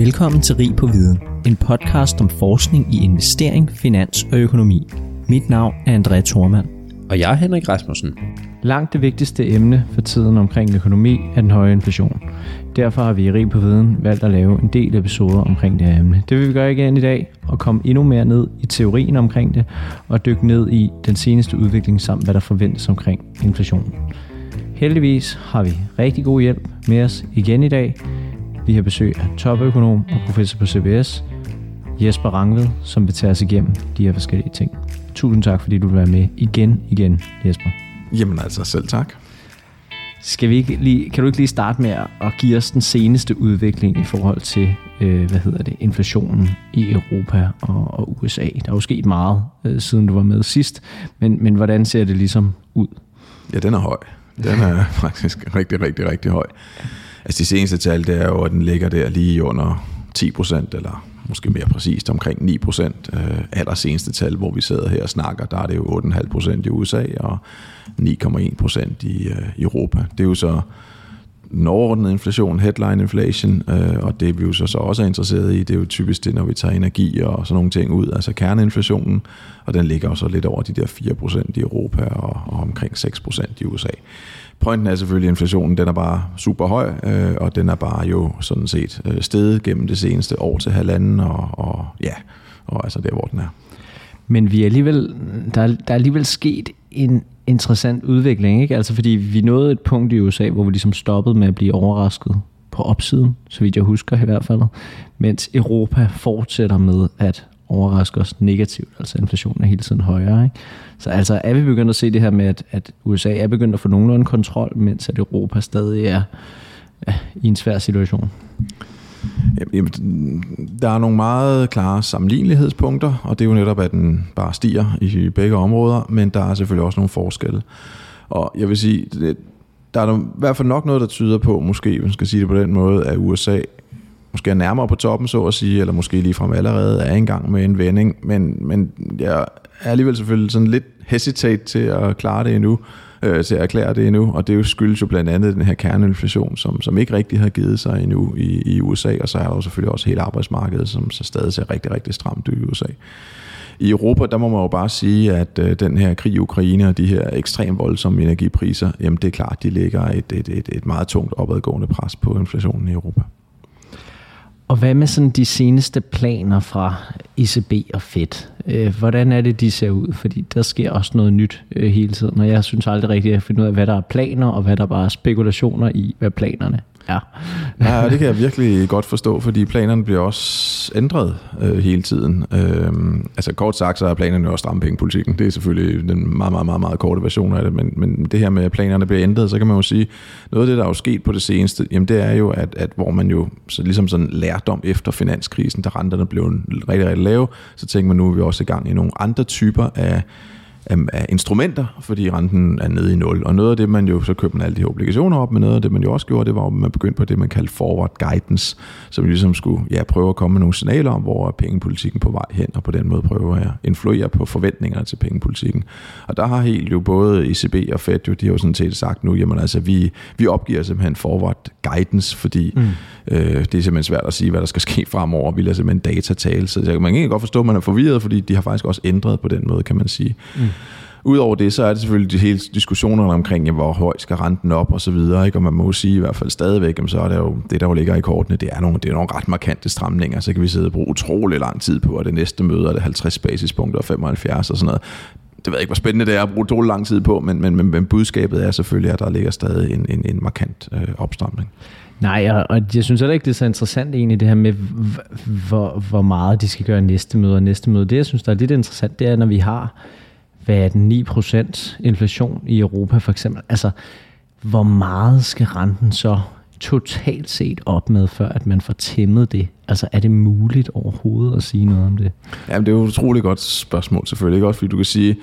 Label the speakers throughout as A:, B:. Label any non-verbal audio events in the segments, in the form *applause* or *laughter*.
A: Velkommen til Rig på Viden, en podcast om forskning i investering, finans og økonomi. Mit navn er André Thormand.
B: Og jeg er Henrik Rasmussen.
C: Langt det vigtigste emne for tiden omkring økonomi er den høje inflation. Derfor har vi i Rig på Viden valgt at lave en del episoder omkring det her emne. Det vil vi gøre igen i dag og komme endnu mere ned i teorien omkring det og dykke ned i den seneste udvikling samt hvad der forventes omkring inflationen. Heldigvis har vi rigtig god hjælp med os igen i dag. Vi har besøg af topøkonom og professor på CBS, Jesper Rangved, som vil tage os igennem de her forskellige ting. Tusind tak, fordi du vil være med igen, igen, Jesper.
D: Jamen altså, selv tak.
C: Skal vi ikke lige, kan du ikke lige starte med at give os den seneste udvikling i forhold til, øh, hvad hedder det, inflationen i Europa og, og USA? Der er jo sket meget, øh, siden du var med sidst, men, men hvordan ser det ligesom ud?
D: Ja, den er høj. Den er *laughs* faktisk rigtig, rigtig, rigtig høj. Altså de seneste tal, det er jo, at den ligger der lige under 10 procent, eller måske mere præcist omkring 9 procent. Øh, aller seneste tal, hvor vi sidder her og snakker, der er det jo 8,5 procent i USA og 9,1 procent i øh, Europa. Det er jo så den overordnede inflation, headline inflation, øh, og det vi jo så, så også er interesseret i, det er jo typisk det, når vi tager energi og sådan nogle ting ud, altså kerneinflationen, og den ligger jo så lidt over de der 4% i Europa og, og omkring 6% i USA. Pointen er selvfølgelig, at inflationen den er bare super høj, øh, og den er bare jo sådan set øh, steget gennem det seneste år til halvanden, og, og ja, og altså der, hvor den er.
C: Men vi er alligevel, der, er, der er alligevel sket en interessant udvikling, ikke? Altså fordi vi nåede et punkt i USA, hvor vi ligesom stoppede med at blive overrasket på opsiden, så vidt jeg husker i hvert fald, mens Europa fortsætter med at overraske os negativt, altså inflationen er hele tiden højere. Ikke? Så altså er vi begyndt at se det her med, at, at USA er begyndt at få nogenlunde kontrol, mens at Europa stadig er ja, i en svær situation.
D: Jamen, der er nogle meget klare sammenlignelighedspunkter, og det er jo netop, at den bare stiger i begge områder, men der er selvfølgelig også nogle forskelle. Og jeg vil sige, der er i hvert fald nok noget, der tyder på, måske, man skal sige det på den måde, at USA måske er nærmere på toppen, så at sige, eller måske ligefrem allerede er i gang med en vending, men, men jeg er alligevel selvfølgelig sådan lidt hesitate til at klare det endnu øh, til at erklære det endnu, og det jo skyldes jo blandt andet den her kerneinflation, som, som ikke rigtig har givet sig endnu i, i USA, og så er der jo selvfølgelig også hele arbejdsmarkedet, som så stadig ser rigtig, rigtig stramt ud i USA. I Europa, der må man jo bare sige, at øh, den her krig i Ukraine og de her ekstremt voldsomme energipriser, jamen det er klart, de lægger et, et, et, et meget tungt opadgående pres på inflationen i Europa.
C: Og hvad med sådan de seneste planer fra ECB og Fed? Øh, hvordan er det, de ser ud? Fordi der sker også noget nyt øh, hele tiden, og jeg synes aldrig rigtigt, at jeg finder ud af, hvad der er planer, og hvad der bare er spekulationer i, hvad planerne Ja. *laughs*
D: ja, det kan jeg virkelig godt forstå, fordi planerne bliver også ændret øh, hele tiden. Øh, altså kort sagt, så er planerne også stramme pengepolitikken. Det er selvfølgelig den meget, meget, meget, meget korte version af det, men, men det her med, at planerne bliver ændret, så kan man jo sige, noget af det, der er jo sket på det seneste, jamen det er jo, at, at hvor man jo så ligesom sådan lærdom efter finanskrisen, da renterne blev rigtig, rigtig lave, så tænker man nu, at vi også i gang i nogle andre typer af af instrumenter, fordi renten er nede i nul. Og noget af det, man jo, så købte man alle de her obligationer op, men noget af det, man jo også gjorde, det var, at man begyndte på det, man kaldte forward guidance, som ligesom skulle ja, prøve at komme med nogle signaler om, hvor er pengepolitikken på vej hen, og på den måde prøve at influere på forventningerne til pengepolitikken. Og der har helt jo både ECB og Fed jo, de har jo sådan set sagt nu, jamen altså, vi, vi opgiver simpelthen forward guidance, fordi mm. øh, det er simpelthen svært at sige, hvad der skal *laughs* ske fremover. Vi lader simpelthen data tale, så man kan ikke godt forstå, at man er forvirret, fordi de har faktisk også ændret på den måde, kan man sige. Mm. Udover det, så er det selvfølgelig de hele diskussionerne omkring, jamen, hvor høj skal renten op og så videre, ikke? og man må sige i hvert fald stadigvæk, så er det jo det, der jo ligger i kortene, det er nogle, det er nogle ret markante stramninger, så kan vi sidde og bruge utrolig lang tid på, at det næste møde er det 50 basispunkter og 75 og sådan noget. Det ved jeg ikke, hvor spændende det er at bruge utrolig lang tid på, men, men, men, men budskabet er selvfølgelig, at der ligger stadig en, en, en markant øh, opstramning.
C: Nej, og jeg synes heller ikke, det er så interessant egentlig det her med, hvor, hvor meget de skal gøre næste møde og næste møde. Det, jeg synes, der er lidt interessant, det er, når vi har hvad er den, 9% inflation i Europa for eksempel. Altså, hvor meget skal renten så totalt set op med, før at man får tæmmet det? Altså, er det muligt overhovedet at sige noget om det?
D: Jamen, det er jo et utroligt godt spørgsmål selvfølgelig. Ikke? Også fordi du kan sige,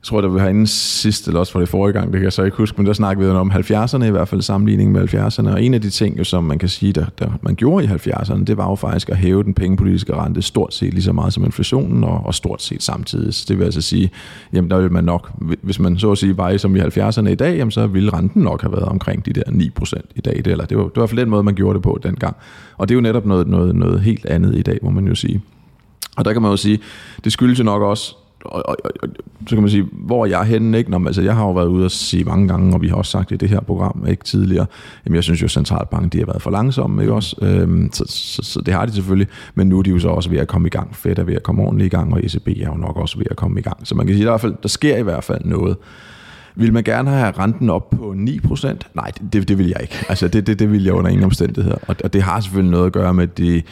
D: jeg tror, det var herinde sidst, eller også var det forrige gang, det kan jeg så ikke huske, men der snakkede vi om 70'erne i hvert fald, sammenligning med 70'erne. Og en af de ting, jo, som man kan sige, der, der man gjorde i 70'erne, det var jo faktisk at hæve den pengepolitiske rente stort set lige så meget som inflationen, og, og stort set samtidig. Det vil altså sige, jamen der ville man nok, hvis man så at sige var som i 70'erne i dag, jamen så ville renten nok have været omkring de der 9% i dag. Det, eller det var, det var i hvert fald den måde, man gjorde det på dengang. Og det er jo netop noget, noget, noget helt andet i dag, må man jo sige. Og der kan man jo sige, det skyldes jo nok også og, og, og, så kan man sige, hvor er jeg henne? Ikke? Nå, altså, jeg har jo været ude og sige mange gange, og vi har også sagt det i det her program ikke tidligere, jamen jeg synes jo, at centralbanken de har været for langsomme, ikke også? Øhm, så, så, så, det har de selvfølgelig, men nu er de jo så også ved at komme i gang. Fed er ved at komme ordentligt i gang, og ECB er jo nok også ved at komme i gang. Så man kan sige, at i hvert fald, der sker i hvert fald noget. Vil man gerne have renten op på 9%? Nej, det, det vil jeg ikke. Altså det, det, det vil jeg under ingen omstændigheder. Og, og det har selvfølgelig noget at gøre med de,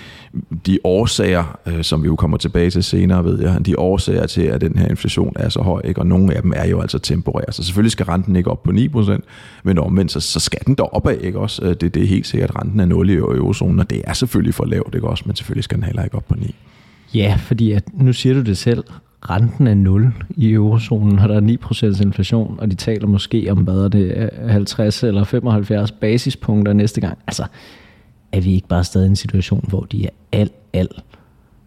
D: de årsager, øh, som vi jo kommer tilbage til senere, ved jeg. De årsager til, at den her inflation er så høj, ikke? og nogle af dem er jo altså temporære. Så selvfølgelig skal renten ikke op på 9%, men omvendt, så, så skal den da opad, ikke også? Øh, det, det er helt sikkert, at renten er 0 i eurozonen, og det er selvfølgelig for lavt, ikke også? Men selvfølgelig skal den heller ikke op på 9.
C: Ja, fordi at, nu siger du det selv, renten er 0 i eurozonen, og der er 9% inflation, og de taler måske om, hvad er det, 50 eller 75 basispunkter næste gang. Altså, er vi ikke bare stadig i en situation, hvor de er alt, alt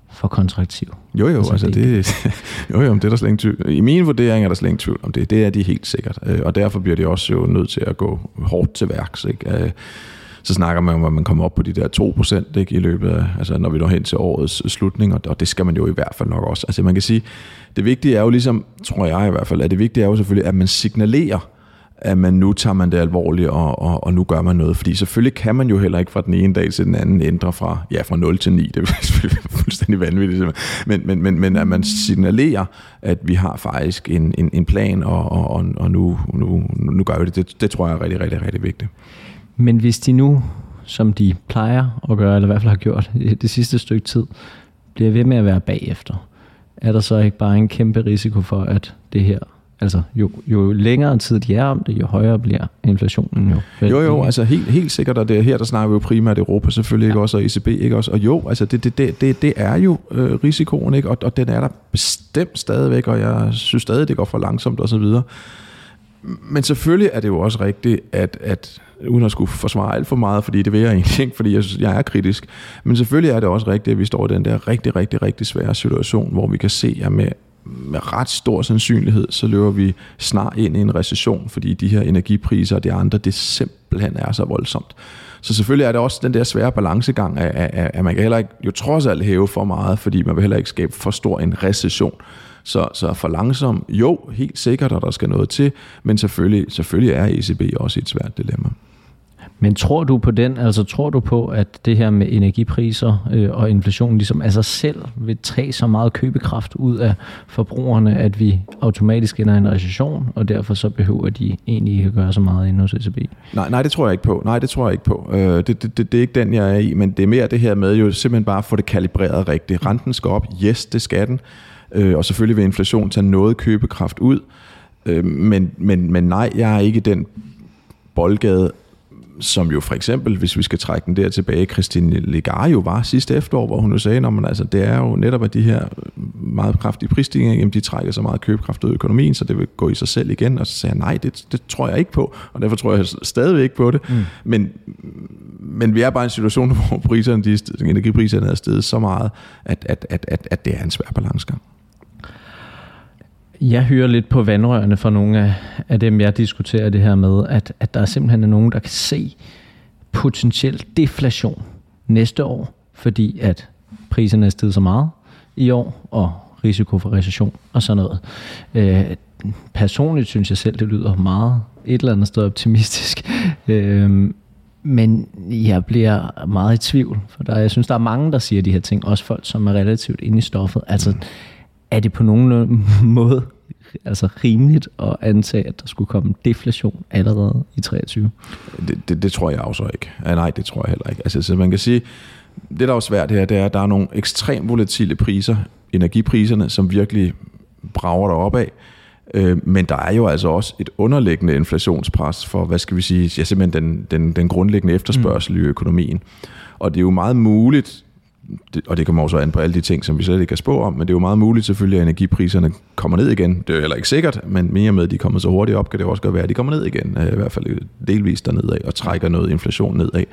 C: for kontraktiv?
D: Jo, jo, altså, altså det, *laughs* jo, jo, det er der slet ingen tvivl. I min vurdering er der slet ingen tvivl om det. Det er de helt sikkert. Øh, og derfor bliver de også jo nødt til at gå hårdt til værks. Ikke? Så snakker man om, at man kommer op på de der 2% ikke, i løbet af, altså når vi når hen til årets slutning, og det skal man jo i hvert fald nok også. Altså man kan sige, det vigtige er jo ligesom, tror jeg i hvert fald, at det vigtige er jo selvfølgelig, at man signalerer, at man nu tager man det alvorligt, og, og, og nu gør man noget. Fordi selvfølgelig kan man jo heller ikke fra den ene dag til den anden ændre fra, ja, fra 0 til 9. Det er *laughs* selvfølgelig fuldstændig vanvittigt. Men, men, men, men at man signalerer, at vi har faktisk en, en, en plan, og, og, og nu, nu, nu gør vi det. det. Det tror jeg er rigtig, rigtig, rigtig vigtigt.
C: Men hvis de nu, som de plejer at gøre, eller i hvert fald har gjort det sidste stykke tid, bliver ved med at være bagefter, er der så ikke bare en kæmpe risiko for, at det her Altså, jo, jo længere tid de er om det, jo højere bliver inflationen jo.
D: Jo, jo, altså helt, helt sikkert, og det er her, der snakker vi jo primært Europa selvfølgelig, ja. ikke også, og ECB, ikke også, og jo, altså det, det, det, det, det er jo øh, risikoen, ikke, og, og den er der bestemt stadigvæk, og jeg synes stadig, det går for langsomt og så videre. Men selvfølgelig er det jo også rigtigt, at, at uden at skulle forsvare alt for meget, fordi det vil jeg egentlig ikke, fordi jeg, synes, jeg er kritisk. Men selvfølgelig er det også rigtigt, at vi står i den der rigtig, rigtig, rigtig svære situation, hvor vi kan se, at med, med ret stor sandsynlighed, så løber vi snart ind i en recession, fordi de her energipriser og de andre, det simpelthen er så voldsomt. Så selvfølgelig er det også den der svære balancegang, at, at, at man kan heller ikke jo trods alt hæve for meget, fordi man vil heller ikke skabe for stor en recession. Så, så for langsom, jo, helt sikkert, at der skal noget til, men selvfølgelig, selvfølgelig er ECB også et svært dilemma.
C: Men tror du på den, altså tror du på, at det her med energipriser øh, og inflation ligesom af sig selv vil tage så meget købekraft ud af forbrugerne, at vi automatisk ender i en recession, og derfor så behøver de egentlig ikke at gøre så meget ind hos ECB?
D: Nej, nej, det tror jeg ikke på. Nej, det tror jeg ikke på. Øh, det, det, det, det er ikke den, jeg er i, men det er mere det her med jo simpelthen bare at få det kalibreret rigtigt. Renten skal op, yes, det skal den, øh, og selvfølgelig vil inflation tage noget købekraft ud, øh, men, men, men nej, jeg er ikke den boldgade, som jo for eksempel, hvis vi skal trække den der tilbage, Christine Legar jo var sidste efterår, hvor hun jo sagde, at altså, det er jo netop, at de her meget kraftige prisstigninger, jamen, de trækker så meget købekraft ud af økonomien, så det vil gå i sig selv igen, og så sagde jeg, nej, det, det tror jeg ikke på, og derfor tror jeg stadigvæk ikke på det, mm. men, men vi er bare i en situation, *laughs* hvor priserne, de, energipriserne er steget så meget, at, at, at, at, at det er en svær balancegang.
C: Jeg hører lidt på vandrørene fra nogle af, af dem, jeg diskuterer det her med, at, at der simpelthen er nogen, der kan se potentiel deflation næste år, fordi at priserne er steget så meget i år, og risiko for recession og sådan noget. Øh, personligt synes jeg selv, det lyder meget et eller andet sted optimistisk. Øh, men jeg bliver meget i tvivl, for der, jeg synes, der er mange, der siger de her ting, også folk, som er relativt inde i stoffet. Altså, er det på nogen *laughs* måde altså rimeligt at antage, at der skulle komme deflation allerede i 23?
D: Det, det, det tror jeg også ikke. Ja, nej, det tror jeg heller ikke. Altså, så man kan sige, det der er svært her, det er, at der er nogle ekstremt volatile priser, energipriserne, som virkelig brager der af. Øh, men der er jo altså også et underliggende inflationspres for, hvad skal vi sige, ja, simpelthen den, den, den grundlæggende efterspørgsel mm. i økonomien. Og det er jo meget muligt, det, og det kommer også an på alle de ting, som vi slet ikke kan spå om, men det er jo meget muligt selvfølgelig, at energipriserne kommer ned igen. Det er jo heller ikke sikkert, men mere med, at de kommer så hurtigt op, kan det også godt være, at de kommer ned igen, øh, i hvert fald delvist dernedad, og trækker noget inflation nedad.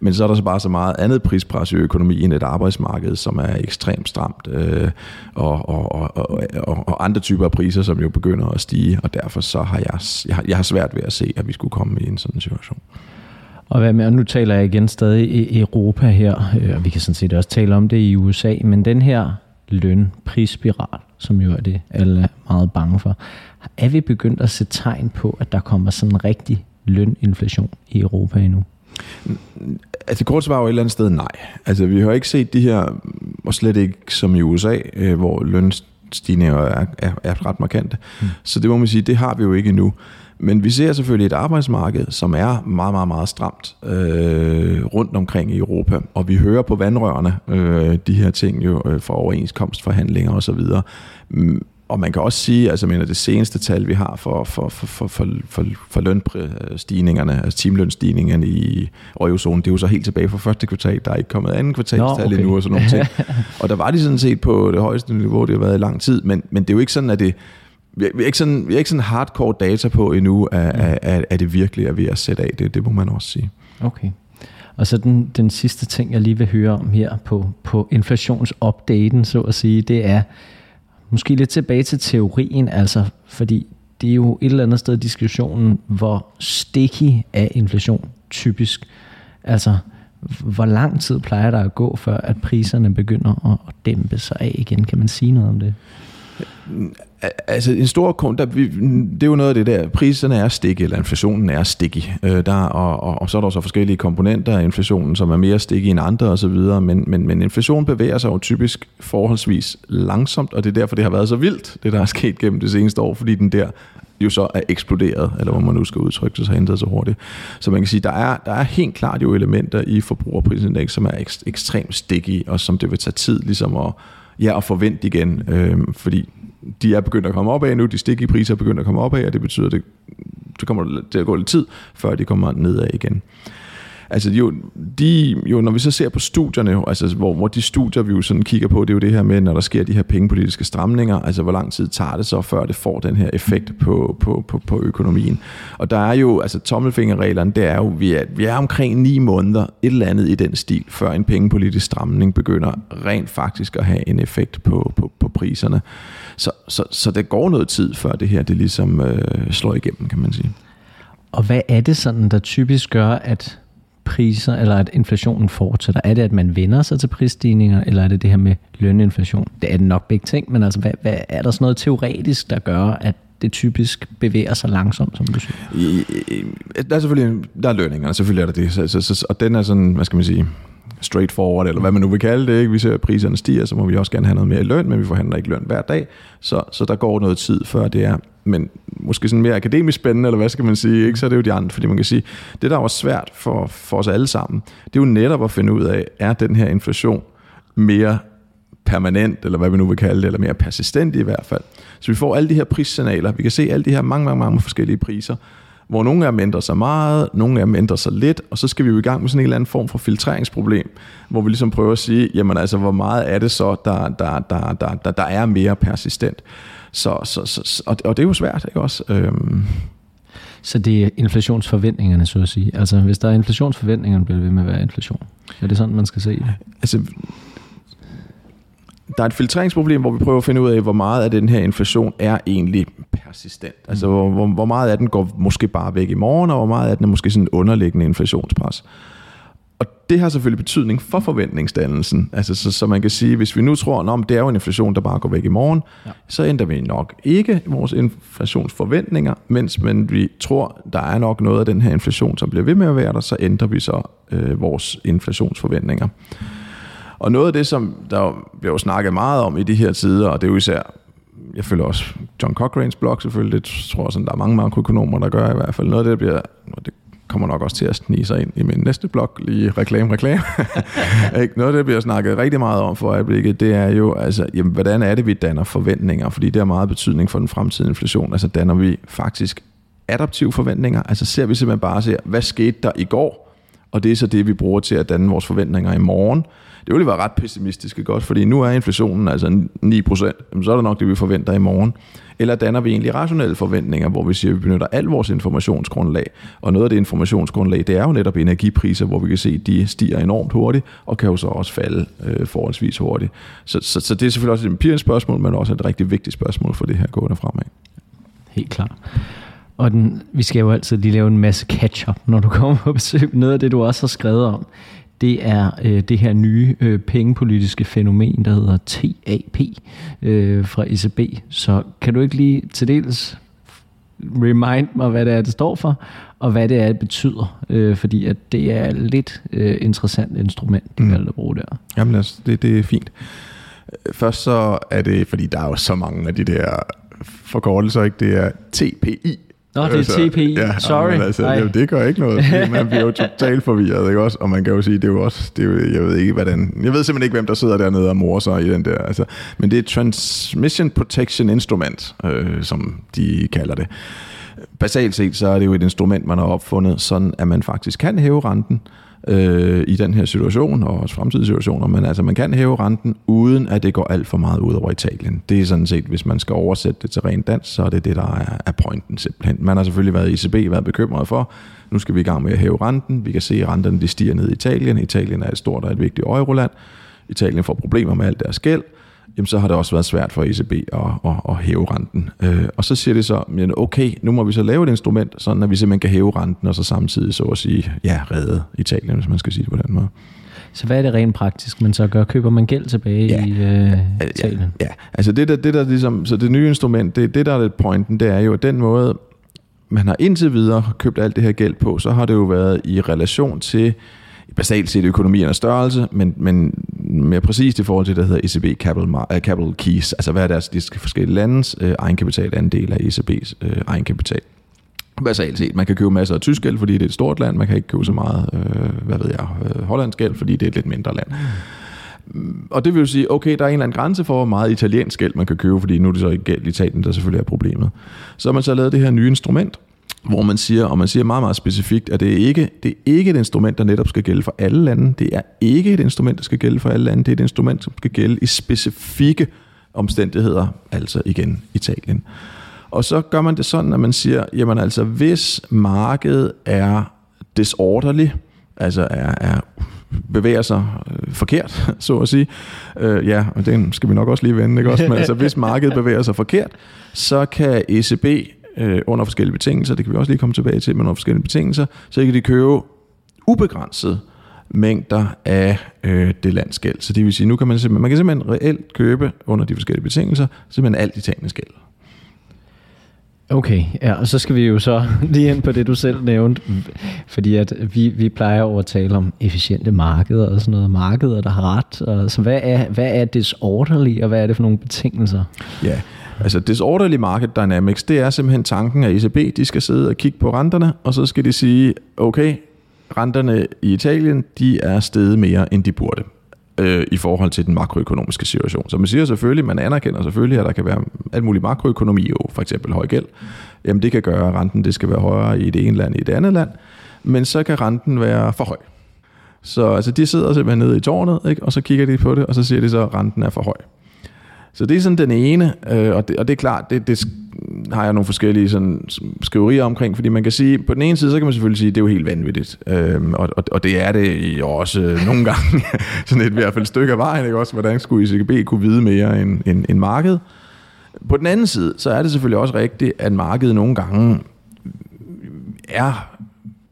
D: Men så er der så bare så meget andet prispres i økonomien, et arbejdsmarked, som er ekstremt stramt, øh, og, og, og, og, og andre typer af priser, som jo begynder at stige, og derfor så har jeg, jeg, har, jeg har svært ved at se, at vi skulle komme i en sådan situation.
C: Og hvad med, og nu taler jeg igen stadig i Europa her, øh, og vi kan sådan set også tale om det i USA, men den her lønprisspiral, som jo er det, alle er meget bange for, er vi begyndt at se tegn på, at der kommer sådan en rigtig løninflation i Europa endnu?
D: Altså kort svar jo et eller andet sted nej. Altså vi har ikke set de her, og slet ikke som i USA, øh, hvor løn, lønstigninger er, er, er ret markante. Mm. Så det må man sige, det har vi jo ikke endnu. Men vi ser selvfølgelig et arbejdsmarked, som er meget, meget, meget stramt øh, rundt omkring i Europa. Og vi hører på vandrørene øh, de her ting jo øh, fra overenskomstforhandlinger osv. Og man kan også sige, altså mener, det seneste tal, vi har for, for, for, for, for, for, for lønstigningerne, altså timelønstigningerne i eurozonen, det er jo så helt tilbage fra første kvartal. Der er ikke kommet anden kvartalstal okay. endnu og sådan nogle ting. *laughs* og der var de sådan set på det højeste niveau, det har været i lang tid, men, men det er jo ikke sådan, at det vi har, ikke, sådan, vi har ikke sådan hardcore data på endnu, at, mm. at, at, at det virkelig er ved at sætte af. Det, det må man også sige.
C: Okay. Og så den, den sidste ting, jeg lige vil høre om her på, på inflationsopdaten, så at sige, det er måske lidt tilbage til teorien, altså fordi det er jo et eller andet sted i diskussionen, hvor sticky er inflation typisk. Altså, hvor lang tid plejer der at gå, før at priserne begynder at dæmpe sig af igen? Kan man sige noget om det?
D: Altså en stor kund, der, det er jo noget af det der, priserne er stikke, eller inflationen er stikke, øh, der, og, og, og så er der så forskellige komponenter af inflationen, som er mere stikke end andre osv., men, men, men inflation bevæger sig jo typisk forholdsvis langsomt, og det er derfor, det har været så vildt, det der er sket gennem det seneste år, fordi den der jo så er eksploderet, eller hvor man nu skal udtrykke det, så har ændret sig hurtigt. Så man kan sige, der er, der er helt klart jo elementer i forbrugerprisindeks, som er ekst, ekstremt sticky, og som det vil tage tid ligesom at, ja, og forvent igen, øh, fordi de er begyndt at komme op af nu, de stikke priser er begyndt at komme op af, og det betyder, at det, det kommer til at gå lidt tid, før de kommer nedad igen. Altså jo, de, jo, når vi så ser på studierne, altså hvor, hvor de studier, vi jo sådan kigger på, det er jo det her med, når der sker de her pengepolitiske stramninger, altså hvor lang tid tager det så, før det får den her effekt på, på, på, på økonomien. Og der er jo, altså tommelfingerreglerne, det er jo, vi er, vi er omkring ni måneder, et eller andet i den stil, før en pengepolitisk stramning begynder rent faktisk at have en effekt på, på, på priserne. Så, så, så det går noget tid, før det her det ligesom øh, slår igennem, kan man sige.
C: Og hvad er det sådan, der typisk gør, at priser, eller at inflationen fortsætter? Er det, at man vender sig til prisstigninger, eller er det det her med løninflation? Det er det nok begge ting, men altså, hvad, hvad, er der sådan noget teoretisk, der gør, at det typisk bevæger sig langsomt, som du siger?
D: Der er selvfølgelig der er lønningerne, selvfølgelig er der det. Så, så, så, og den er sådan, hvad skal man sige, straightforward, eller hvad man nu vil kalde det. Ikke? Vi ser, at priserne stiger, så må vi også gerne have noget mere i løn, men vi forhandler ikke løn hver dag. Så, så der går noget tid, før det er men måske sådan mere akademisk spændende, eller hvad skal man sige, ikke? så er det jo de andre, fordi man kan sige, det der var svært for, for os alle sammen, det er jo netop at finde ud af, er den her inflation mere permanent, eller hvad vi nu vil kalde det, eller mere persistent i hvert fald. Så vi får alle de her prissignaler, vi kan se alle de her mange, mange, mange forskellige priser, hvor nogle af dem ændrer sig meget, nogle af dem ændrer sig lidt, og så skal vi jo i gang med sådan en eller anden form for filtreringsproblem, hvor vi ligesom prøver at sige, jamen altså, hvor meget er det så, der, der, der, der, der, der er mere persistent. Så, så, så, og, og det er jo svært, ikke også? Øhm.
C: Så det er inflationsforventningerne, så at sige. Altså, hvis der er inflationsforventningerne, bliver det ved med at være inflation. Er det sådan, man skal se det?
D: Altså, der er et filtreringsproblem, hvor vi prøver at finde ud af, hvor meget af den her inflation er egentlig persistent. Altså, mm. hvor, hvor, hvor meget af den går måske bare væk i morgen, og hvor meget af den er måske sådan en underliggende inflationspres. Og det har selvfølgelig betydning for forventningsdannelsen. Altså, så, så man kan sige, hvis vi nu tror, at det er jo en inflation, der bare går væk i morgen, ja. så ændrer vi nok ikke vores inflationsforventninger, mens men vi tror, der er nok noget af den her inflation, som bliver ved med at være der, så ændrer vi så øh, vores inflationsforventninger. Og noget af det, som der bliver jo snakket meget om i de her tider, og det er jo især, jeg følger også John Cochrane's blog selvfølgelig, det tror jeg, sådan, der er mange makroøkonomer, der gør i hvert fald. Noget af det, der bliver, og det kommer nok også til at snige sig ind i min næste blog, lige reklame, reklame. *laughs* Noget af det, vi har snakket rigtig meget om for øjeblikket, det er jo, altså, jamen, hvordan er det, vi danner forventninger? Fordi det har meget betydning for den fremtidige inflation. Altså danner vi faktisk adaptive forventninger? Altså ser vi simpelthen bare ser, hvad skete der i går? og det er så det, vi bruger til at danne vores forventninger i morgen. Det ville være ret pessimistisk, godt, også? Fordi nu er inflationen altså 9%, så er det nok det, vi forventer i morgen. Eller danner vi egentlig rationelle forventninger, hvor vi siger, at vi benytter al vores informationsgrundlag. Og noget af det informationsgrundlag, det er jo netop energipriser, hvor vi kan se, at de stiger enormt hurtigt, og kan jo så også falde øh, forholdsvis hurtigt. Så, så, så det er selvfølgelig også et empirisk spørgsmål, men også et rigtig vigtigt spørgsmål for det her gående fremad.
C: Helt klart. Og den, vi skal jo altid lige lave en masse catch-up, når du kommer på besøg. Noget af det, du også har skrevet om, det er øh, det her nye øh, pengepolitiske fænomen, der hedder TAP øh, fra ECB. Så kan du ikke lige til dels remind mig, hvad det er, det står for, og hvad det er, det betyder, øh, fordi at det er et lidt øh, interessant instrument, de mm. at bruge der.
D: Jamen altså, det, det er fint. Først så er det, fordi der er jo så mange af de der forkortelser, ikke? Det er TPI,
C: Nå, det er altså, TPI. Ja, Sorry.
D: Men altså, det, det gør ikke noget. *laughs* Man bliver jo totalt forvirret, ikke også? Og man kan jo sige, det er jo også, det er jo, jeg ved ikke, hvordan, jeg ved simpelthen ikke, hvem der sidder dernede og morer sig i den der, altså, men det er Transmission Protection Instrument, øh, som de kalder det. Basalt set, så er det jo et instrument, man har opfundet, sådan at man faktisk kan hæve renten, øh, Øh, i den her situation, og også fremtidige situationer, men altså man kan hæve renten, uden at det går alt for meget ud over Italien. Det er sådan set, hvis man skal oversætte det til rent dansk, så er det det, der er, er pointen simpelthen. Man har selvfølgelig været i ECB, været bekymret for, nu skal vi i gang med at hæve renten. Vi kan se, at renterne de stiger ned i Italien. Italien er et stort og et vigtigt euroland. Italien får problemer med alt deres gæld jamen så har det også været svært for ECB at, at, at hæve renten. Øh, og så siger det så, men okay, nu må vi så lave et instrument, sådan at vi simpelthen kan hæve renten, og så samtidig så at sige, ja, redde Italien, hvis man skal sige det på den måde.
C: Så hvad er det rent praktisk, man så gør? Køber man gæld tilbage ja. i øh, Italien?
D: Ja, ja, altså det der, det der ligesom, så det nye instrument, det, det der er lidt pointen, det er jo, at den måde, man har indtil videre købt alt det her gæld på, så har det jo været i relation til basalt set økonomiernes størrelse, men, men mere præcist i forhold til det, der hedder ECB Capital, uh, Capital Keys, altså hvad er deres de forskellige landes øh, uh, egenkapitalandel af ECB's uh, øh, egenkapital. Basalt set, man kan købe masser af tysk gæld, fordi det er et stort land, man kan ikke købe så meget, uh, hvad ved jeg, uh, hollandsk gæld, fordi det er et lidt mindre land. Mm, og det vil jo sige, okay, der er en eller anden grænse for, hvor meget italiensk gæld man kan købe, fordi nu er det så ikke gæld i Italien, der selvfølgelig er problemet. Så har man så lavet det her nye instrument, hvor man siger, og man siger meget, meget specifikt, at det er ikke det er ikke et instrument, der netop skal gælde for alle lande. Det er ikke et instrument, der skal gælde for alle lande. Det er et instrument, som skal gælde i specifikke omstændigheder, altså igen Italien. Og så gør man det sådan, at man siger, jamen altså, hvis markedet er disorderly, altså er, er bevæger sig øh, forkert, *laughs* så at sige. Øh, ja, og den skal vi nok også lige vende, ikke også? Men altså, hvis markedet bevæger sig forkert, så kan ECB øh, under forskellige betingelser, det kan vi også lige komme tilbage til, men under forskellige betingelser, så kan de købe ubegrænset mængder af øh, det landsgæld. Så det vil sige, nu kan man simpelthen, man kan simpelthen reelt købe under de forskellige betingelser, simpelthen alt i tingene gæld.
C: Okay, ja, og så skal vi jo så *laughs* lige ind på det, du selv nævnte, fordi at vi, vi plejer over at tale om efficiente markeder og sådan noget, markeder, der har ret. Og så hvad er, hvad er disorderly, og hvad er det for nogle betingelser?
D: Ja, Altså disorderly market dynamics, det er simpelthen tanken af ECB, de skal sidde og kigge på renterne, og så skal de sige, okay, renterne i Italien, de er steget mere, end de burde øh, i forhold til den makroøkonomiske situation. Så man siger selvfølgelig, man anerkender selvfølgelig, at der kan være alt muligt makroøkonomi, jo for eksempel høj gæld. Jamen det kan gøre, at renten det skal være højere i det ene land i det andet land, men så kan renten være for høj. Så altså, de sidder simpelthen nede i tårnet, ikke? og så kigger de på det, og så siger de så, at renten er for høj. Så det er sådan den ene, øh, og, det, og det er klart, det, det har jeg nogle forskellige sådan, skriverier omkring, fordi man kan sige, på den ene side, så kan man selvfølgelig sige, at det er jo helt vanvittigt, øh, og, og, og det er det jo også øh, *laughs* nogle gange, sådan et i hvert fald stykke af vejen, ikke også, hvordan skulle ECB kunne vide mere end, end, end markedet. På den anden side, så er det selvfølgelig også rigtigt, at markedet nogle gange er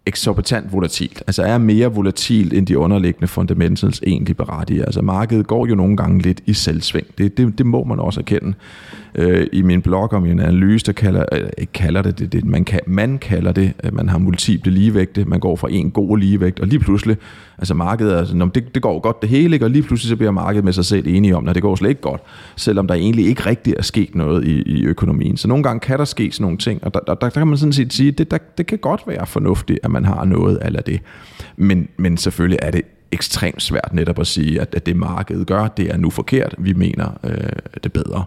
D: eksorbitant volatilt, altså er mere volatilt end de underliggende fundamentals egentlig berettiger. Altså markedet går jo nogle gange lidt i selvsving. Det, det, det må man også erkende øh, i min blog om en analyse, der kalder, øh, kalder det, det, det man, kan, man kalder det, at man har multiple ligevægte, man går fra en god ligevægt, og lige pludselig, altså markedet, altså, det, det går godt det hele, ikke? og lige pludselig så bliver markedet med sig selv enige om, at det går slet ikke godt, selvom der egentlig ikke rigtig er sket noget i, i økonomien. Så nogle gange kan der ske sådan nogle ting, og der, der, der kan man sådan set sige, det, der, det kan godt være fornuftigt, at man har noget af det. Men, men selvfølgelig er det ekstremt svært netop at sige, at, at det markedet gør, det er nu forkert, vi mener øh, det bedre.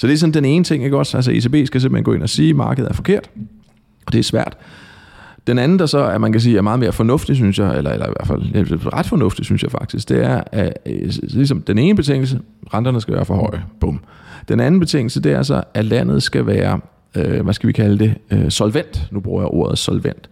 D: Så det er sådan den ene ting, ikke også? Altså ECB skal simpelthen gå ind og sige, at markedet er forkert, og det er svært. Den anden, der så er, man kan sige, er meget mere fornuftig, synes jeg, eller, eller i hvert fald ret fornuftig, synes jeg faktisk, det er, at øh, ligesom den ene betingelse, renterne skal være for høje. Bum. Den anden betingelse, det er så, at landet skal være, øh, hvad skal vi kalde det, øh, solvent. Nu bruger jeg ordet solvent.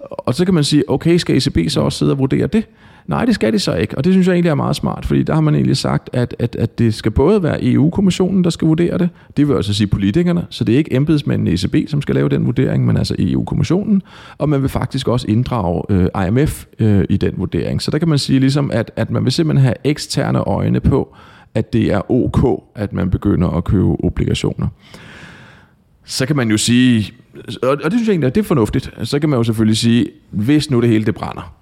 D: Og så kan man sige, okay, skal ECB så også sidde og vurdere det? Nej, det skal de så ikke, og det synes jeg egentlig er meget smart, fordi der har man egentlig sagt, at, at, at det skal både være EU-kommissionen, der skal vurdere det, det vil altså sige politikerne, så det er ikke embedsmændene i ECB, som skal lave den vurdering, men altså EU-kommissionen, og man vil faktisk også inddrage øh, IMF øh, i den vurdering. Så der kan man sige ligesom, at, at man vil simpelthen have eksterne øjne på, at det er ok, at man begynder at købe obligationer. Så kan man jo sige, og det synes jeg egentlig, at det er fornuftigt, så kan man jo selvfølgelig sige, hvis nu det hele det brænder,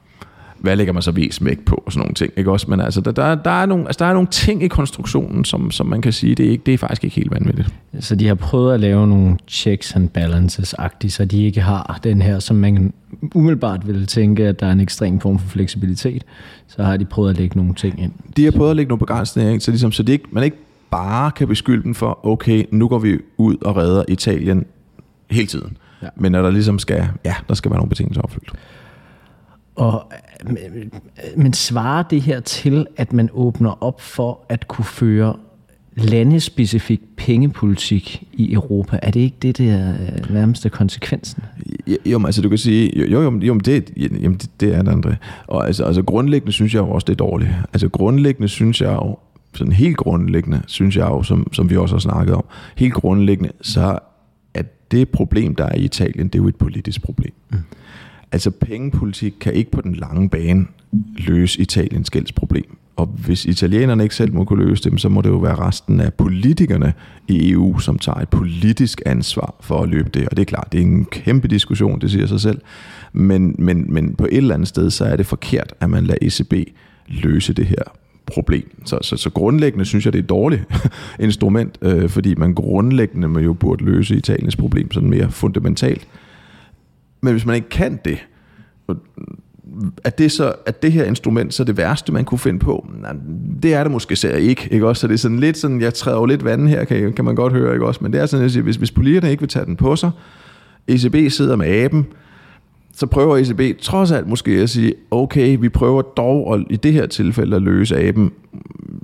D: hvad lægger man så vis vægt på og sådan nogle ting, ikke også? Men altså, der, der, der, er nogle, altså, der er nogle ting i konstruktionen, som, som man kan sige, det er, ikke, det er faktisk ikke helt vanvittigt.
C: Så de har prøvet at lave nogle checks and balances-agtigt, så de ikke har den her, som man umiddelbart ville tænke, at der er en ekstrem form for fleksibilitet, så har de prøvet at lægge nogle ting ind.
D: De har prøvet at lægge nogle begrænsninger ind, så, ligesom, så det ikke, man ikke bare kan beskylde dem for, okay, nu går vi ud og redder Italien hele tiden. Ja. Men når der ligesom skal, ja, der skal være nogle betingelser opfyldt.
C: Og, men svarer det her til, at man åbner op for at kunne føre landespecifik pengepolitik i Europa? Er det ikke det, der er nærmeste konsekvensen?
D: Jo, jo altså du kan sige, jo, jo, jo det, jamen, det, det er det, André. Og altså, altså grundlæggende synes jeg jo også, det er dårligt. Altså grundlæggende synes jeg jo, sådan helt grundlæggende, synes jeg jo, som, som vi også har snakket om, helt grundlæggende, så er det problem, der er i Italien, det er jo et politisk problem. Mm. Altså pengepolitik kan ikke på den lange bane løse Italiens gældsproblem. Og hvis italienerne ikke selv må kunne løse dem, så må det jo være resten af politikerne i EU, som tager et politisk ansvar for at løbe det. Og det er klart, det er en kæmpe diskussion, det siger sig selv. Men, men, men på et eller andet sted, så er det forkert, at man lader ECB løse det her problem. Så, så, så grundlæggende synes jeg, det er et dårligt *laughs* instrument, øh, fordi man grundlæggende jo burde løse Italiens problem sådan mere fundamentalt. Men hvis man ikke kan det, at mm, det, så, at det her instrument så det værste, man kunne finde på? Nej, det er det måske så ikke, ikke også? Så det er sådan lidt sådan, jeg træder jo lidt vand her, kan, kan man godt høre, ikke også? Men det er sådan, at hvis, hvis politikerne ikke vil tage den på sig, ECB sidder med aben, så prøver ECB trods alt måske at sige, okay, vi prøver dog at, i det her tilfælde at løse aben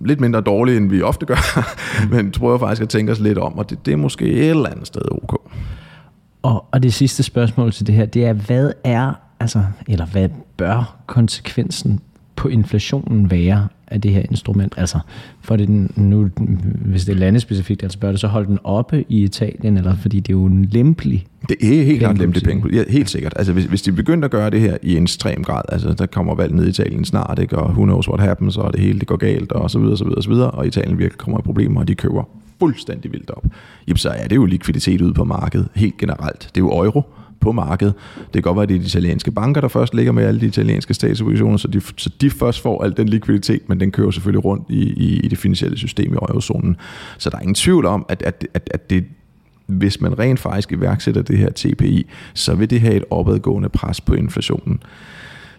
D: lidt mindre dårligt, end vi ofte gør, *laughs* men prøver faktisk at tænke os lidt om, og det, det er måske et eller andet sted ok.
C: Og, og det sidste spørgsmål til det her, det er, hvad er, altså, eller hvad bør konsekvensen på inflationen være af det her instrument? Altså, for det nu, hvis det er landespecifikt, altså bør det så holde den oppe i Italien, eller fordi det er jo en lempelig
D: Det er helt klart lempelig penge. Ja, helt sikkert. Altså, hvis, hvis de begynder at gøre det her i en ekstrem grad, altså der kommer valg ned i Italien snart, ikke? og who knows what happens, og det hele det går galt, og så videre, så videre, så videre, og Italien virkelig kommer i problemer, og de køber fuldstændig vildt op, jamen så er det jo likviditet ude på markedet helt generelt. Det er jo euro på markedet. Det kan godt være, at det er de italienske banker, der først ligger med alle de italienske statsobligationer, så de, så de først får al den likviditet, men den kører selvfølgelig rundt i, i, i det finansielle system i eurozonen. Så der er ingen tvivl om, at, at, at, at det, hvis man rent faktisk iværksætter det her TPI, så vil det have et opadgående pres på inflationen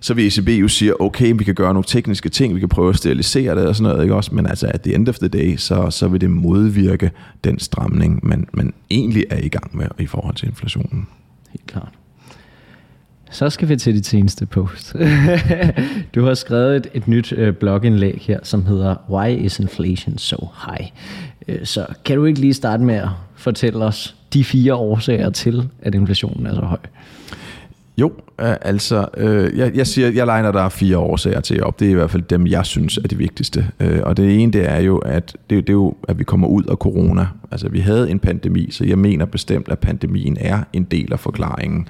D: så vil ECB jo sige, okay, vi kan gøre nogle tekniske ting, vi kan prøve at sterilisere det og sådan noget, ikke også? men altså at the end of the day, så, så vil det modvirke den stramning, man, man egentlig er i gang med i forhold til inflationen.
C: Helt klart. Så skal vi til dit seneste post. *laughs* du har skrevet et, et nyt øh, blogindlæg her, som hedder Why is inflation so high? Øh, så kan du ikke lige starte med at fortælle os de fire årsager til, at inflationen er så høj?
D: Jo, øh, altså, øh, jeg, jeg siger, jeg legner der er fire årsager til op. Det er i hvert fald dem, jeg synes er det vigtigste. Øh, og det ene, det er jo, at det, det er jo, at vi kommer ud af corona. Altså, vi havde en pandemi, så jeg mener bestemt, at pandemien er en del af forklaringen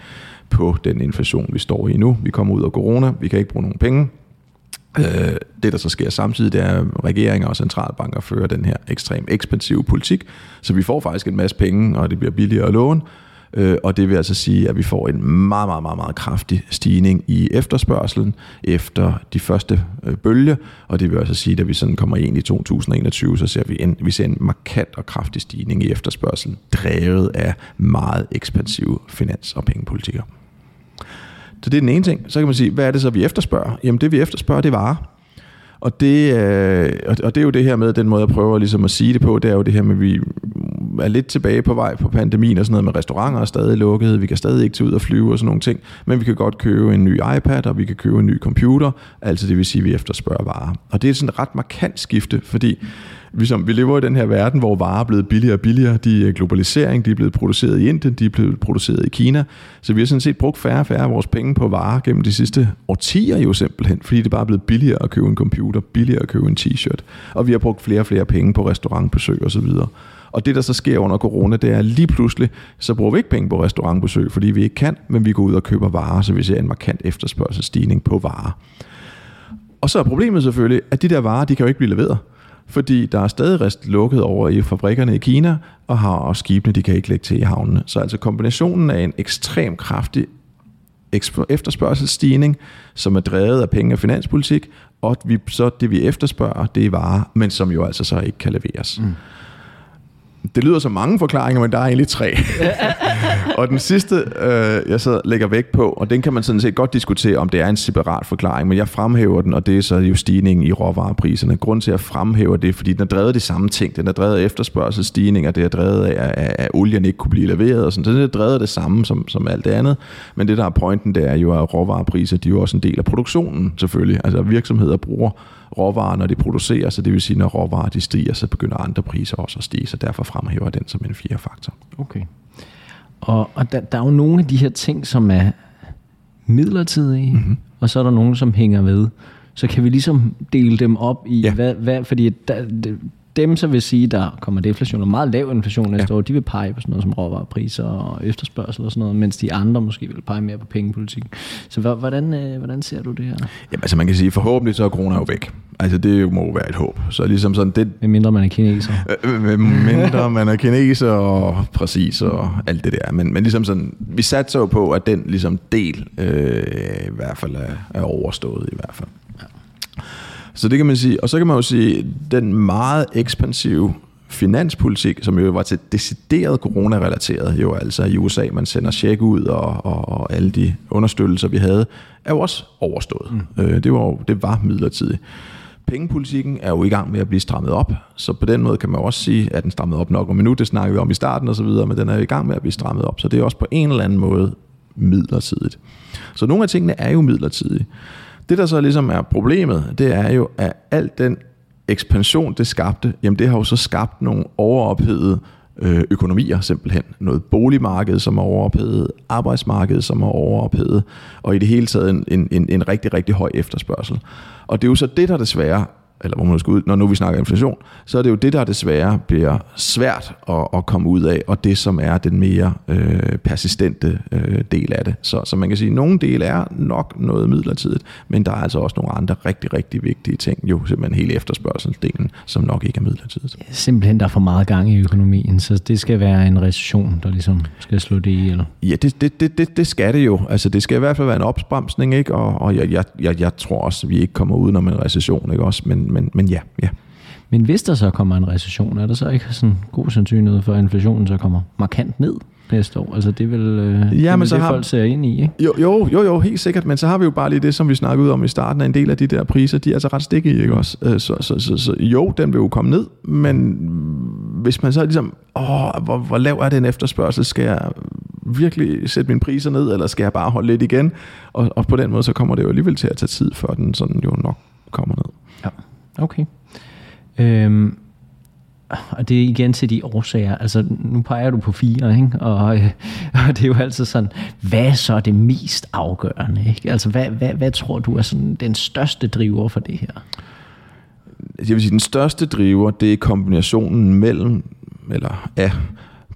D: på den inflation, vi står i nu. Vi kommer ud af corona, vi kan ikke bruge nogen penge. Øh, det, der så sker samtidig, det er, at regeringer og centralbanker fører den her ekstrem ekspansive politik, så vi får faktisk en masse penge, og det bliver billigere at låne, Øh, og det vil altså sige, at vi får en meget, meget, meget, meget kraftig stigning i efterspørgselen efter de første øh, bølge, og det vil altså sige, at da vi sådan kommer ind i 2021, så ser vi en, vi ser en markant og kraftig stigning i efterspørgselen, drevet af meget ekspansive finans- og pengepolitikker. Så det er den ene ting. Så kan man sige, hvad er det så, vi efterspørger? Jamen det, vi efterspørger, det er varer. Og det, øh, og det er jo det her med, den måde jeg prøver ligesom at sige det på, det er jo det her med, at vi er lidt tilbage på vej på pandemien og sådan noget med restauranter er stadig lukket, vi kan stadig ikke tage ud og flyve og sådan nogle ting, men vi kan godt købe en ny iPad, og vi kan købe en ny computer, altså det vil sige, at vi efterspørger varer. Og det er sådan et ret markant skifte, fordi vi, som, vi lever i den her verden, hvor varer er blevet billigere og billigere. De er globalisering, de er blevet produceret i Indien, de er blevet produceret i Kina. Så vi har sådan set brugt færre og færre af vores penge på varer gennem de sidste årtier jo simpelthen, fordi det bare er blevet billigere at købe en computer, billigere at købe en t-shirt. Og vi har brugt flere og flere penge på restaurantbesøg osv. Og det, der så sker under corona, det er lige pludselig, så bruger vi ikke penge på restaurantbesøg, fordi vi ikke kan, men vi går ud og køber varer, så vi ser en markant efterspørgselsstigning på varer. Og så er problemet selvfølgelig, at de der varer, de kan jo ikke blive leveret fordi der er stadig rest lukket over i fabrikkerne i Kina, og har og skibene, de kan ikke lægge til i havnene. Så altså kombinationen af en ekstrem kraftig efterspørgselsstigning, som er drevet af penge og finanspolitik, og vi, så det vi efterspørger, det er varer, men som jo altså så ikke kan leveres. Mm. Det lyder som mange forklaringer, men der er egentlig tre. *laughs* og den sidste, øh, jeg så lægger vægt på, og den kan man sådan set godt diskutere, om det er en separat forklaring, men jeg fremhæver den, og det er så jo stigningen i råvarepriserne. Grunden til at fremhæve det, fordi den er drevet af de samme ting. Den er drevet af efterspørgselsstigninger, det er drevet af, at, at olien ikke kunne blive leveret, og sådan. Så den er drevet af det samme som, som alt det andet. Men det, der er pointen, det er jo, at råvarepriser, de er jo også en del af produktionen, selvfølgelig. Altså virksomheder bruger råvarer, når de producerer, så det vil sige, når råvarer de stiger, så begynder andre priser også at stige, så derfor fremhæver den som en fjerde faktor.
C: Okay. Og, og der, der er jo nogle af de her ting, som er midlertidige, mm-hmm. og så er der nogle, som hænger ved. Så kan vi ligesom dele dem op i, ja. hvad, hvad, fordi der, dem, så vil sige, der kommer deflation og meget lav inflation næste ja. år, de vil pege på sådan noget som råvarepriser og efterspørgsel og sådan noget, mens de andre måske vil pege mere på pengepolitik. Så hvordan, øh, hvordan ser du det her?
D: Jamen altså man kan sige, forhåbentlig så er corona jo væk. Altså det må jo være et håb. Så ligesom sådan det...
C: Med mindre man er kineser.
D: Øh, med mindre man er kineser og præcis og alt det der. Men, men ligesom sådan, vi satser jo på, at den ligesom del øh, i hvert fald er, er overstået i hvert fald. Så det kan man sige. Og så kan man jo sige, den meget ekspansive finanspolitik, som jo var til decideret corona-relateret, jo altså i USA, man sender check ud og, og, og alle de understøttelser, vi havde, er jo også overstået. Mm. Øh, det, var, det var midlertidigt. Pengepolitikken er jo i gang med at blive strammet op, så på den måde kan man også sige, at den strammet op nok om minut, det snakker vi om i starten osv., men den er i gang med at blive strammet op, så det er også på en eller anden måde midlertidigt. Så nogle af tingene er jo midlertidige. Det, der så ligesom er problemet, det er jo, at alt den ekspansion, det skabte, jamen det har jo så skabt nogle overophedede øh, økonomier simpelthen. Noget boligmarked, som er overophedet, arbejdsmarked, som er overophedet, og i det hele taget en, en, en, en rigtig, rigtig høj efterspørgsel. Og det er jo så det, der desværre eller hvor man skal ud, når nu vi snakker inflation, så er det jo det, der desværre bliver svært at, at komme ud af, og det, som er den mere øh, persistente øh, del af det. Så, så man kan sige, at nogle dele er nok noget midlertidigt, men der er altså også nogle andre rigtig, rigtig vigtige ting, jo simpelthen hele efterspørgselsdelen, som nok ikke er midlertidigt.
C: Ja, simpelthen, der er for meget gang i økonomien, så det skal være en recession, der ligesom skal slå det i, eller?
D: Ja, det, det, det, det, det skal det jo. Altså, det skal i hvert fald være en opsbremsning, ikke? Og, og jeg, jeg, jeg, jeg tror også, at vi ikke kommer udenom en recession, ikke også? Men, men, men ja, ja.
C: Men hvis der så kommer en recession, er der så ikke sådan god sandsynlighed for, at inflationen så kommer markant ned næste år? Altså det vil øh, ja, men så det, har, folk ser ind i, ikke?
D: Jo, jo, jo, jo, helt sikkert, men så har vi jo bare lige det, som vi snakkede ud om i starten, en del af de der priser, de er altså ret stikkige, ikke også? Øh, så, så, så, så jo, den vil jo komme ned, men hvis man så ligesom, åh, hvor, hvor lav er den efterspørgsel, skal jeg virkelig sætte mine priser ned, eller skal jeg bare holde lidt igen? Og, og på den måde, så kommer det jo alligevel til at tage tid, før den sådan jo nok kommer ned.
C: Okay. Øhm, og det er igen til de årsager. Altså, nu peger du på fire, ikke? Og, øh, *laughs* og det er jo altid sådan, hvad er så det mest afgørende? Ikke? Altså, hvad, hvad, hvad tror du er sådan den største driver for det her?
D: Jeg vil sige, den største driver, det er kombinationen mellem, eller af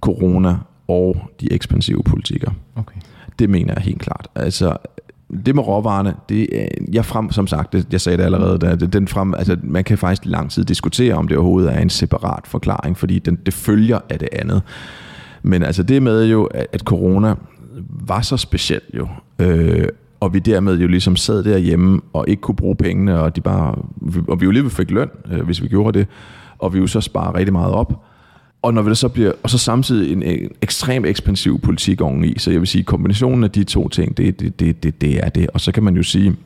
D: corona og de ekspansive politikker. Okay. Det mener jeg helt klart. Altså, det med råvarerne, det, jeg frem, som sagt, det, jeg sagde det allerede, der, den frem, altså, man kan faktisk lang tid diskutere, om det overhovedet er en separat forklaring, fordi den, det følger af det andet. Men altså det med jo, at, at corona var så speciel jo, øh, og vi dermed jo ligesom sad derhjemme og ikke kunne bruge pengene, og, de bare, og vi jo lige fik løn, øh, hvis vi gjorde det, og vi jo så sparer rigtig meget op, og når det så bliver, og så samtidig en, en ekstrem ekspansiv politik oveni, så jeg vil sige, kombinationen af de to ting, det, det, det, det, det er det. Og så kan man jo sige,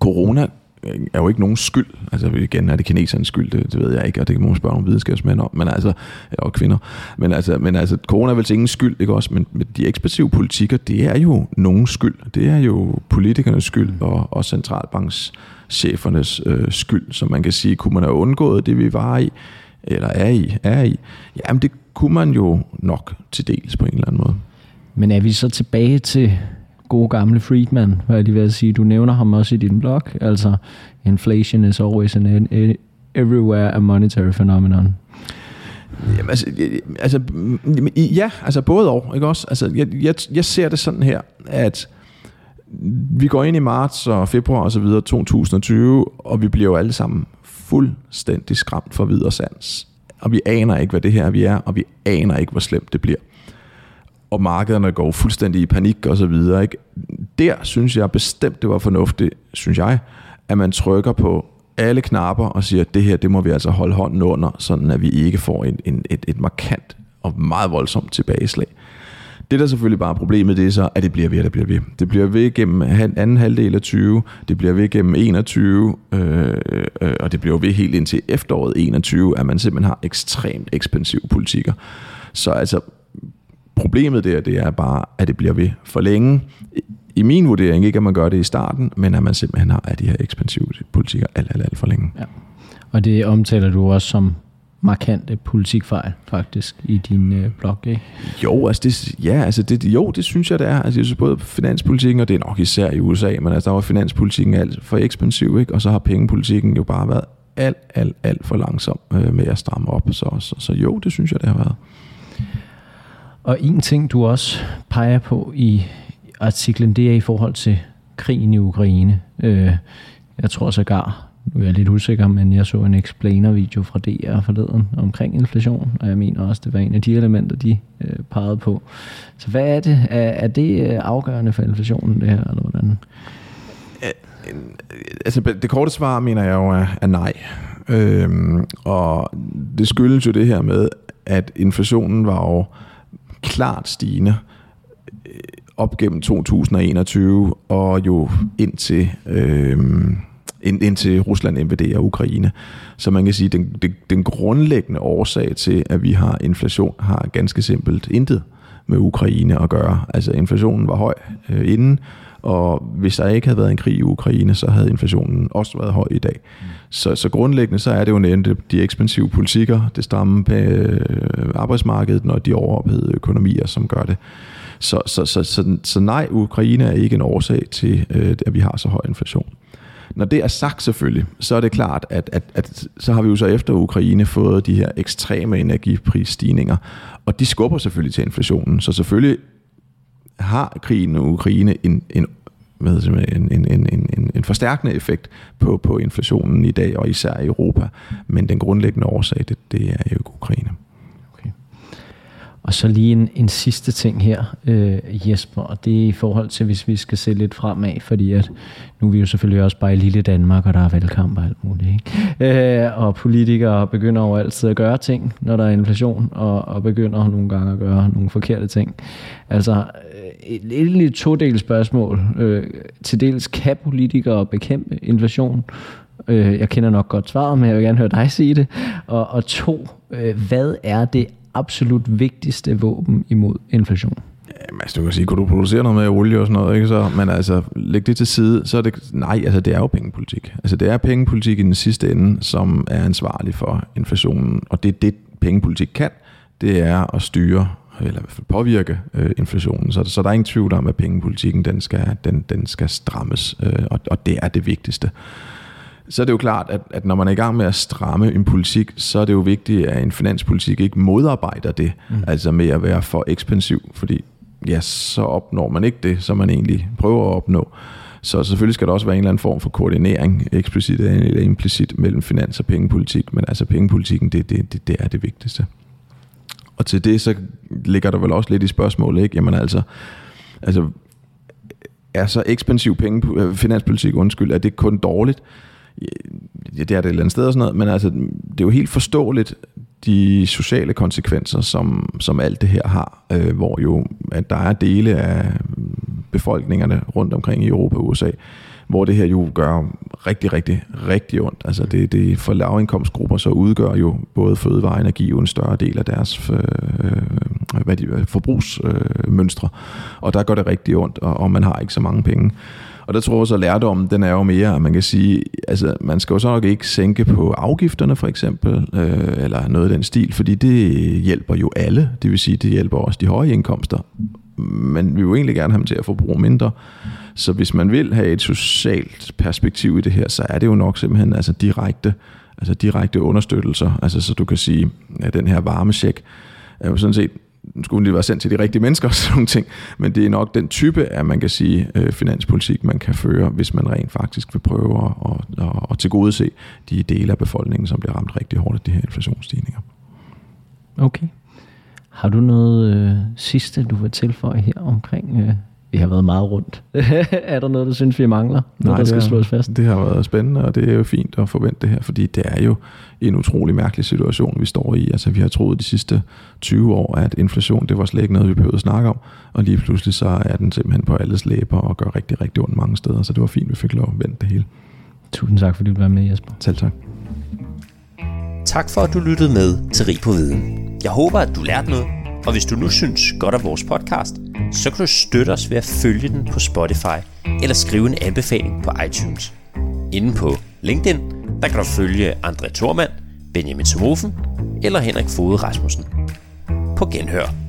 D: corona øh, er jo ikke nogen skyld. Altså igen, er det kinesernes skyld, det, det ved jeg ikke, og det kan man spørge nogle videnskabsmænd om, men altså, og kvinder. Men altså, men altså corona er vel ingen skyld, ikke også? Men, men de ekspansive politikker, det er jo nogen skyld. Det er jo politikernes skyld og, og centralbankschefernes øh, skyld, som man kan sige, kunne man have undgået det, vi var i, eller er i, er i. Jamen det kunne man jo nok til dels på en eller anden måde.
C: Men er vi så tilbage til gode gamle Friedman, hvad jeg lige vil sige. Du nævner ham også i din blog. Altså, inflation is always an everywhere a monetary phenomenon.
D: Jamen, altså, altså, ja, altså både og, ikke også? Altså, jeg, jeg, jeg ser det sådan her, at vi går ind i marts og februar og så videre 2020, og vi bliver jo alle sammen fuldstændig skræmt for videre sans. Og vi aner ikke, hvad det her vi er, og vi aner ikke, hvor slemt det bliver og markederne går fuldstændig i panik og så videre. Ikke? Der synes jeg bestemt, det var fornuftigt, synes jeg, at man trykker på alle knapper og siger, at det her, det må vi altså holde hånden under, sådan at vi ikke får en, en, et, et markant og meget voldsomt tilbageslag. Det der selvfølgelig bare er problemet, det er så, at det bliver ved, at det bliver ved. Det bliver ved gennem anden halvdel af 20, det bliver ved gennem 21, øh, øh, og det bliver ved helt indtil efteråret 21, at man simpelthen har ekstremt ekspansive politikker. Så altså, Problemet der, det er bare, at det bliver ved for længe. I min vurdering ikke, at man gør det i starten, men at man simpelthen har de her ekspansive politikker alt, alt, alt for længe. Ja.
C: Og det omtaler du også som markante politikfejl, faktisk, i din øh, blog, ikke?
D: Jo, altså det, ja, altså det, jo, det synes jeg, det er. Altså, jeg synes både finanspolitikken, og det er nok især i USA, men altså, der var finanspolitikken alt for ekspansiv, ikke? og så har pengepolitikken jo bare været alt, alt, alt for langsom øh, med at stramme op. Så, så, så jo, det synes jeg, det har været.
C: Og en ting, du også peger på i artiklen, det er i forhold til krigen i Ukraine. Øh, jeg tror sågar, nu er jeg lidt usikker, men jeg så en explainer-video fra DR forleden omkring inflation, og jeg mener også, det var en af de elementer, de øh, pegede på. Så hvad er det? Er, er det øh, afgørende for inflationen, det her, eller hvordan?
D: Altså, det korte svar, mener jeg jo, er, er nej. Øhm, og det skyldes jo det her med, at inflationen var jo klart stigende øh, op gennem 2021 og jo indtil, Øhm, ind, indtil Rusland invaderer Ukraine. Så man kan sige, at den, den, den grundlæggende årsag til, at vi har inflation, har ganske simpelt intet med Ukraine at gøre. Altså inflationen var høj øh, inden, og hvis der ikke havde været en krig i Ukraine, så havde inflationen også været høj i dag. Mm. Så, så grundlæggende så er det jo netop de ekspansive politikker, det stramme på øh, arbejdsmarkedet, når de overophedede økonomier, som gør det. Så, så, så, så, så nej, Ukraine er ikke en årsag til, øh, at vi har så høj inflation. Når det er sagt selvfølgelig, så er det klart, at, at, at så har vi jo så efter Ukraine fået de her ekstreme energiprisstigninger, og de skubber selvfølgelig til inflationen. Så selvfølgelig har krigen i Ukraine en, en hvad hedder det, en, en, en, en, en forstærkende effekt på, på inflationen i dag, og især i Europa. Men den grundlæggende årsag, det, det er jo Ukraine.
C: Og så lige en, en sidste ting her, øh, Jesper, og det er i forhold til, hvis vi skal se lidt fremad, fordi at nu er vi jo selvfølgelig også bare i lille Danmark, og der er valgkamp og alt muligt. Ikke? Øh, og politikere begynder jo altid at gøre ting, når der er inflation, og, og begynder nogle gange at gøre nogle forkerte ting. Altså, øh, et lille to-del spørgsmål. Øh, til dels, kan politikere bekæmpe inflation? Øh, jeg kender nok godt svaret, men jeg vil gerne høre dig sige det. Og, og to, øh, hvad er det absolut vigtigste våben imod inflation?
D: Jamen, altså, du kan sige, kunne du producere noget med olie og sådan noget, ikke? Så, men altså, læg det til side, så er det, nej, altså, det er jo pengepolitik. Altså, det er pengepolitik i den sidste ende, som er ansvarlig for inflationen, og det er det, pengepolitik kan, det er at styre, eller i hvert fald påvirke øh, inflationen. Så, så der er ingen tvivl om, at pengepolitikken, den skal, den, den skal strammes, øh, og, og det er det vigtigste så er det jo klart, at, at når man er i gang med at stramme en politik, så er det jo vigtigt, at en finanspolitik ikke modarbejder det, mm. altså med at være for ekspansiv, fordi ja, så opnår man ikke det, som man egentlig prøver at opnå. Så selvfølgelig skal der også være en eller anden form for koordinering, eksplicit eller implicit, mellem finans og pengepolitik, men altså pengepolitikken, det, det, det, det er det vigtigste. Og til det, så ligger der vel også lidt i spørgsmålet, ikke? Jamen altså, altså er så ekspansiv penge, øh, finanspolitik, undskyld, er det kun dårligt? Ja, det er det et eller andet sted og sådan noget, men altså, det er jo helt forståeligt, de sociale konsekvenser, som, som alt det her har, øh, hvor jo, at der er dele af befolkningerne rundt omkring i Europa og USA, hvor det her jo gør rigtig, rigtig, rigtig ondt. Altså det, det for lavindkomstgrupper så udgør jo både fødevare og energi jo en større del af deres øh, hvad de, øh, forbrugsmønstre, øh, og der gør det rigtig ondt, og, og man har ikke så mange penge. Og der tror jeg også, at lærdommen, den er jo mere, at man kan sige, altså man skal jo så nok ikke sænke på afgifterne for eksempel, øh, eller noget af den stil, fordi det hjælper jo alle. Det vil sige, det hjælper også de høje indkomster. Men vi vil jo egentlig gerne have dem til at forbruge mindre. Så hvis man vil have et socialt perspektiv i det her, så er det jo nok simpelthen altså direkte, altså direkte understøttelser. Altså så du kan sige, at den her varmesjek er jo sådan set skulle det være sendt til de rigtige mennesker og *laughs* sådan nogle ting, men det er nok den type af, man kan sige, øh, finanspolitik, man kan føre, hvis man rent faktisk vil prøve at, at, at, at tilgodese de dele af befolkningen, som bliver ramt rigtig hårdt af de her inflationsstigninger.
C: Okay. Har du noget øh, sidste, du vil tilføje her omkring øh, vi har været meget rundt. *laughs* er der noget, du synes, vi mangler? Noget,
D: Nej,
C: der skal
D: har,
C: slås fast?
D: Det har været spændende, og det er jo fint at forvente det her, fordi det er jo en utrolig mærkelig situation, vi står i. Altså, vi har troet de sidste 20 år, at inflation, det var slet ikke noget, vi behøvede at snakke om, og lige pludselig så er den simpelthen på alles læber og gør rigtig, rigtig ondt mange steder, så det var fint, vi fik lov at vente det hele.
C: Tusind tak, fordi du var med, Jesper.
D: Selv tak.
B: Tak for, at du lyttede med til Rig på Viden. Jeg håber, at du lærte noget, og hvis du nu synes godt af vores podcast, så kan du støtte os ved at følge den på Spotify eller skrive en anbefaling på iTunes. Inden på LinkedIn, der kan du følge André Thormand, Benjamin Somofen eller Henrik Fode Rasmussen. På genhør.